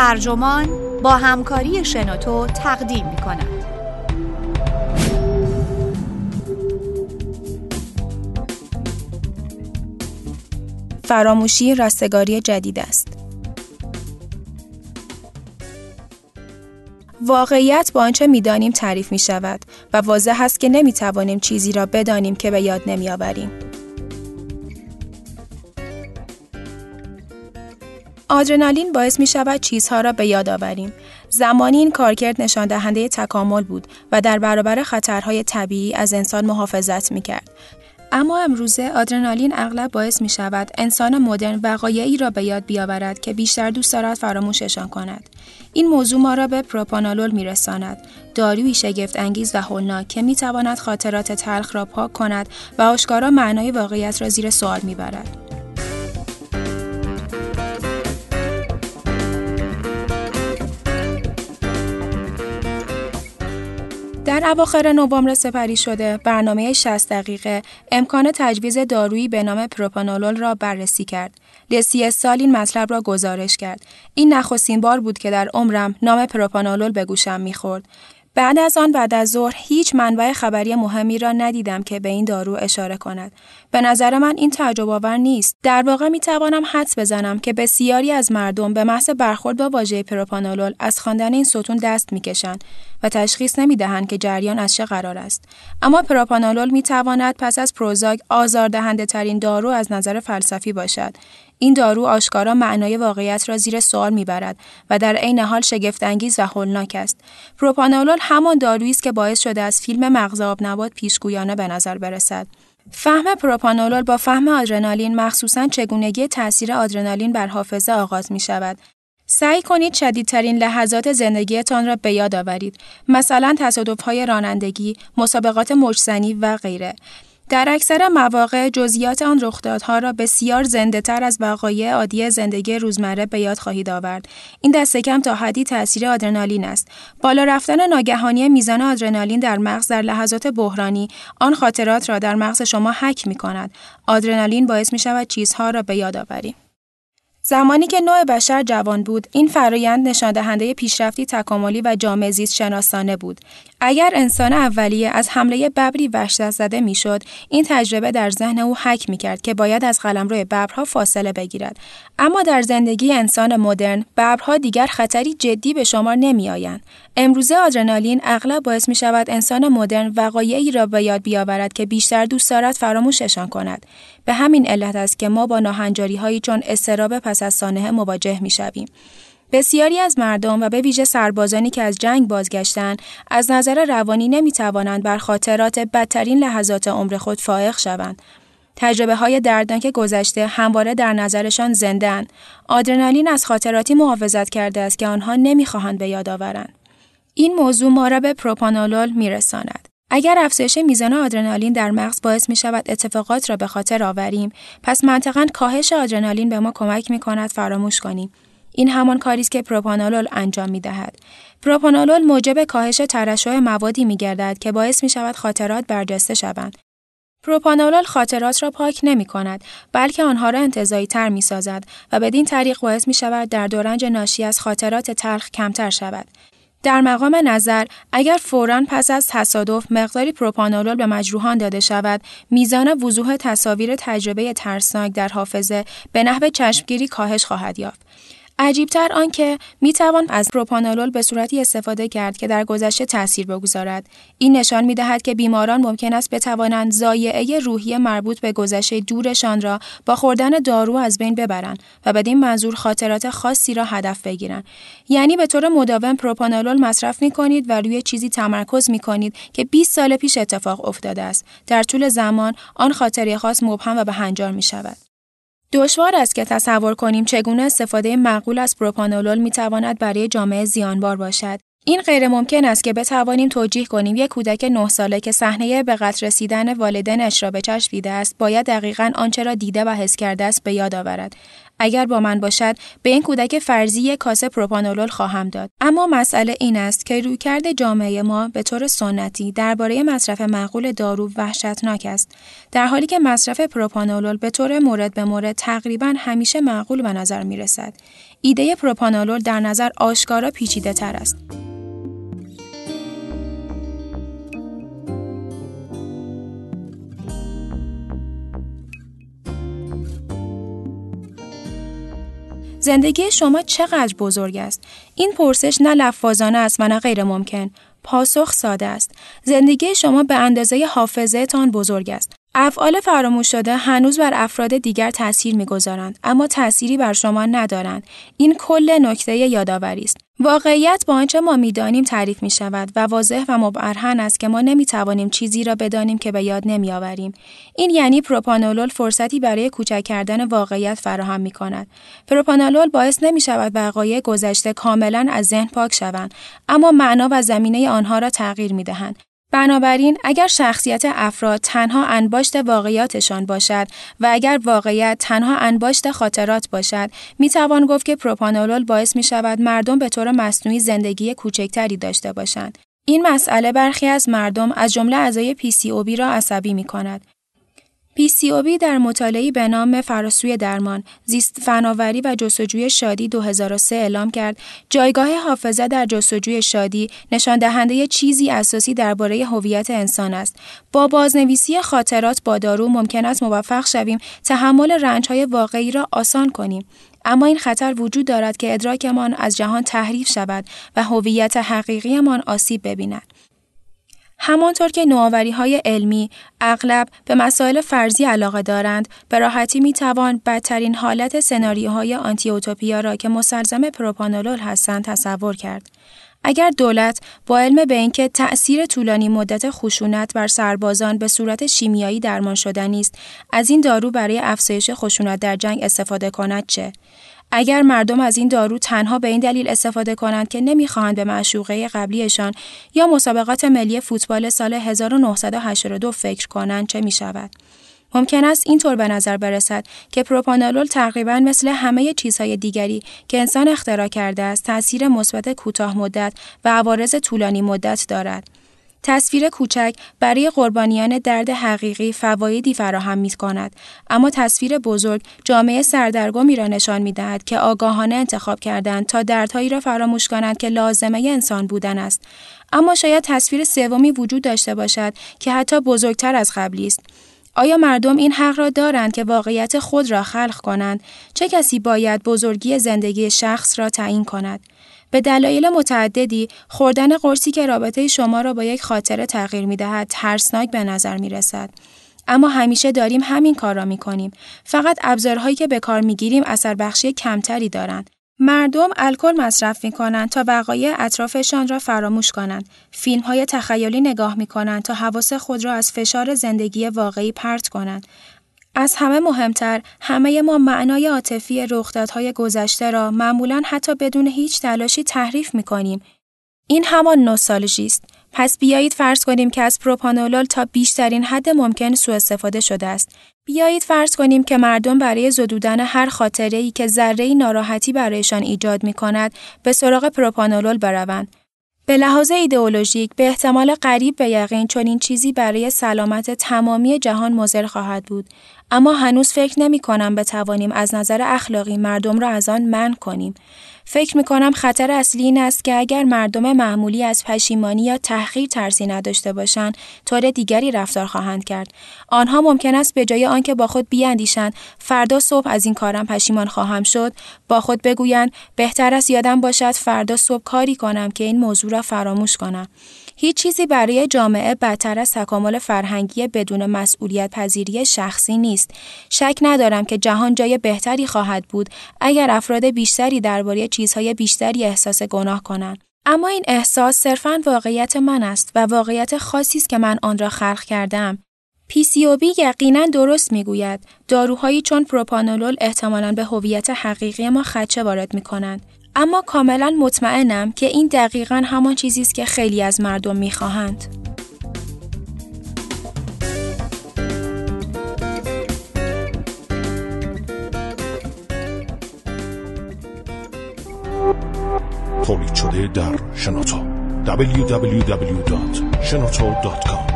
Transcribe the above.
ترجمان با همکاری شنوتو تقدیم می کند. فراموشی رستگاری جدید است. واقعیت با آنچه می‌دانیم تعریف می شود و واضح است که نمی توانیم چیزی را بدانیم که به یاد نمی آوریم. آدرنالین باعث می شود چیزها را به یاد آوریم. زمانی این کارکرد نشان دهنده تکامل بود و در برابر خطرهای طبیعی از انسان محافظت می کرد. اما امروزه آدرنالین اغلب باعث می شود انسان مدرن وقایعی را به یاد بیاورد که بیشتر دوست دارد فراموششان کند. این موضوع ما را به پروپانالول می رساند. دارویی شگفت انگیز و هولناک که می تواند خاطرات تلخ را پاک کند و آشکارا معنای واقعیت را زیر سوال می برد. در اواخر نوامبر سپری شده برنامه 60 دقیقه امکان تجویز دارویی به نام پروپانولول را بررسی کرد. لسی سال این مطلب را گزارش کرد. این نخستین بار بود که در عمرم نام پروپانولول به گوشم می‌خورد. بعد از آن بعد از ظهر هیچ منبع خبری مهمی را ندیدم که به این دارو اشاره کند. به نظر من این تعجب آور نیست. در واقع می توانم حدس بزنم که بسیاری از مردم به محض برخورد با واژه پروپانولول از خواندن این ستون دست می‌کشند و تشخیص نمی دهند که جریان از چه قرار است. اما پروپانولول می تواند پس از پروزاگ آزاردهنده ترین دارو از نظر فلسفی باشد. این دارو آشکارا معنای واقعیت را زیر سوال می‌برد و در عین حال شگفتانگیز و هولناک است. پروپانولول همان دارویی است که باعث شده از فیلم مغز آب نبات پیشگویانه به نظر برسد. فهم پروپانولول با فهم آدرنالین مخصوصا چگونگی تاثیر آدرنالین بر حافظه آغاز می شود. سعی کنید شدیدترین لحظات زندگیتان را به یاد آورید مثلا تصادف‌های رانندگی، مسابقات موجزنی و غیره. در اکثر مواقع جزئیات آن رخدادها را بسیار زنده تر از وقایع عادی زندگی روزمره به یاد خواهید آورد. این دست کم تا حدی تاثیر آدرنالین است. بالا رفتن ناگهانی میزان آدرنالین در مغز در لحظات بحرانی آن خاطرات را در مغز شما حک می کند. آدرنالین باعث می شود چیزها را به یاد آوریم. زمانی که نوع بشر جوان بود، این فرایند نشان دهنده پیشرفتی تکاملی و جامعه زیست شناسانه بود. اگر انسان اولیه از حمله ببری وحشت زده می‌شد، این تجربه در ذهن او حک می کرد که باید از قلمرو ببرها فاصله بگیرد. اما در زندگی انسان مدرن، ببرها دیگر خطری جدی به شمار نمی آیند. امروزه آدرنالین اغلب باعث می شود انسان مدرن وقایعی را به یاد بیاورد که بیشتر دوست دارد فراموششان کند. به همین علت است که ما با ناهنجاری هایی چون استراب پس از سانحه مواجه می شویم. بسیاری از مردم و به ویژه سربازانی که از جنگ بازگشتند از نظر روانی نمی توانند بر خاطرات بدترین لحظات عمر خود فائق شوند. تجربه های دردناک گذشته همواره در نظرشان زنده آدرنالین از خاطراتی محافظت کرده است که آنها نمی‌خواهند به یاد آورند. این موضوع ما را به پروپانولول میرساند. اگر افزایش میزان آدرنالین در مغز باعث می شود اتفاقات را به خاطر آوریم، پس منطقا کاهش آدرنالین به ما کمک می کند فراموش کنیم. این همان کاری است که پروپانولول انجام می دهد. پروپانولول موجب کاهش ترشح موادی می گردد که باعث می شود خاطرات برجسته شوند. پروپانولول خاطرات را پاک نمی کند بلکه آنها را انتظایی تر می سازد و بدین طریق باعث می شود در دورنج ناشی از خاطرات تلخ کمتر شود. در مقام نظر اگر فوراً پس از تصادف مقداری پروپانولول به مجروحان داده شود میزان وضوح تصاویر تجربه ترسناک در حافظه به نحو چشمگیری کاهش خواهد یافت. عجیبتر آنکه می توان از پروپانولول به صورتی استفاده کرد که در گذشته تاثیر بگذارد. این نشان می دهد که بیماران ممکن است بتوانند زایعه روحی مربوط به گذشته دورشان را با خوردن دارو از بین ببرند و بدین منظور خاطرات خاصی را هدف بگیرند. یعنی به طور مداوم پروپانولول مصرف می کنید و روی چیزی تمرکز می کنید که 20 سال پیش اتفاق افتاده است. در طول زمان آن خاطره خاص مبهم و به هنجار می شود دشوار است که تصور کنیم چگونه استفاده معقول از پروپانولول می تواند برای جامعه زیانبار باشد. این غیر ممکن است که بتوانیم توجیه کنیم یک کودک نه ساله که صحنه به قتل رسیدن والدینش را به چشم دیده است باید دقیقا آنچه را دیده و حس کرده است به یاد آورد اگر با من باشد به این کودک فرضی یک کاسه پروپانولول خواهم داد. اما مسئله این است که رویکرد جامعه ما به طور سنتی درباره مصرف معقول دارو وحشتناک است در حالی که مصرف پروپانولول به طور مورد به مورد تقریبا همیشه معقول به نظر می رسد ایده پروپانولول در نظر آشکارا پیچیده تر است. زندگی شما چقدر بزرگ است؟ این پرسش نه لفاظانه است و نه غیر ممکن. پاسخ ساده است. زندگی شما به اندازه حافظه تان بزرگ است. افعال فراموش شده هنوز بر افراد دیگر تاثیر می‌گذارند اما تأثیری بر شما ندارند این کل نکته یادآوری است واقعیت با آنچه ما می‌دانیم تعریف می شود و واضح و مبرهن است که ما نمی توانیم چیزی را بدانیم که به یاد نمی آوریم. این یعنی پروپانولول فرصتی برای کوچک کردن واقعیت فراهم می کند. پروپانولول باعث نمی شود وقایع گذشته کاملا از ذهن پاک شوند اما معنا و زمینه آنها را تغییر می دهند. بنابراین اگر شخصیت افراد تنها انباشت واقعیاتشان باشد و اگر واقعیت تنها انباشت خاطرات باشد می توان گفت که پروپانولول باعث می شود مردم به طور مصنوعی زندگی کوچکتری داشته باشند. این مسئله برخی از مردم از جمله اعضای PCOB را عصبی می کند PCOB در مطالعه‌ای به نام فراسوی درمان، زیست فناوری و جستجوی شادی 2003 اعلام کرد جایگاه حافظه در جستجوی شادی نشان دهنده چیزی اساسی درباره هویت انسان است. با بازنویسی خاطرات با دارو ممکن است موفق شویم تحمل رنج‌های واقعی را آسان کنیم. اما این خطر وجود دارد که ادراکمان از جهان تحریف شود و هویت حقیقیمان آسیب ببیند. همانطور که نوآوری های علمی اغلب به مسائل فرضی علاقه دارند، به راحتی می توان بدترین حالت سناریوهای آنتی اوتوپیا را که مسلزم پروپانولول هستند تصور کرد. اگر دولت با علم به اینکه تأثیر طولانی مدت خشونت بر سربازان به صورت شیمیایی درمان شدنی است، از این دارو برای افزایش خشونت در جنگ استفاده کند چه؟ اگر مردم از این دارو تنها به این دلیل استفاده کنند که نمی‌خواهند به معشوقه قبلیشان یا مسابقات ملی فوتبال سال 1982 فکر کنند چه می شود؟ ممکن است اینطور به نظر برسد که پروپانولول تقریبا مثل همه چیزهای دیگری که انسان اختراع کرده است تاثیر مثبت کوتاه مدت و عوارض طولانی مدت دارد. تصویر کوچک برای قربانیان درد حقیقی فوایدی فراهم می کند اما تصویر بزرگ جامعه سردرگمی را نشان می دهد که آگاهانه انتخاب کردند تا دردهایی را فراموش کنند که لازمه انسان بودن است. اما شاید تصویر سومی وجود داشته باشد که حتی بزرگتر از قبلی است. آیا مردم این حق را دارند که واقعیت خود را خلق کنند؟ چه کسی باید بزرگی زندگی شخص را تعیین کند؟ به دلایل متعددی خوردن قرصی که رابطه شما را با یک خاطره تغییر می دهد ترسناک به نظر می رسد. اما همیشه داریم همین کار را می کنیم. فقط ابزارهایی که به کار می گیریم اثر بخشی کمتری دارند. مردم الکل مصرف می کنند تا وقایع اطرافشان را فراموش کنند. فیلم های تخیلی نگاه می کنند تا حواس خود را از فشار زندگی واقعی پرت کنند. از همه مهمتر همه ما معنای عاطفی رخدادهای گذشته را معمولا حتی بدون هیچ تلاشی تحریف می کنیم. این همان نوستالژی است. پس بیایید فرض کنیم که از پروپانولول تا بیشترین حد ممکن سوء استفاده شده است. بیایید فرض کنیم که مردم برای زدودن هر خاطره ای که ذره ناراحتی برایشان ایجاد می کند به سراغ پروپانولول بروند. به لحاظ ایدئولوژیک به احتمال قریب به یقین چنین چیزی برای سلامت تمامی جهان مضر خواهد بود اما هنوز فکر نمی کنم بتوانیم از نظر اخلاقی مردم را از آن منع کنیم. فکر می کنم خطر اصلی این است که اگر مردم معمولی از پشیمانی یا تحقیر ترسی نداشته باشند طور دیگری رفتار خواهند کرد. آنها ممکن است به جای آنکه با خود بیاندیشند فردا صبح از این کارم پشیمان خواهم شد با خود بگویند بهتر است یادم باشد فردا صبح کاری کنم که این موضوع را فراموش کنم. هیچ چیزی برای جامعه بدتر از تکامل فرهنگی بدون مسئولیت پذیری شخصی نیست. شک ندارم که جهان جای بهتری خواهد بود اگر افراد بیشتری درباره چیزهای بیشتری احساس گناه کنند. اما این احساس صرفا واقعیت من است و واقعیت خاصی است که من آن را خلق کردم. PCOB یقینا درست می‌گوید داروهایی چون پروپانولول احتمالا به هویت حقیقی ما خدشه وارد می کنند. اما کاملا مطمئنم که این دقیقا همان چیزی است که خیلی از مردم می‌خواهند. تولید شده در شنوتو www.shenoto.com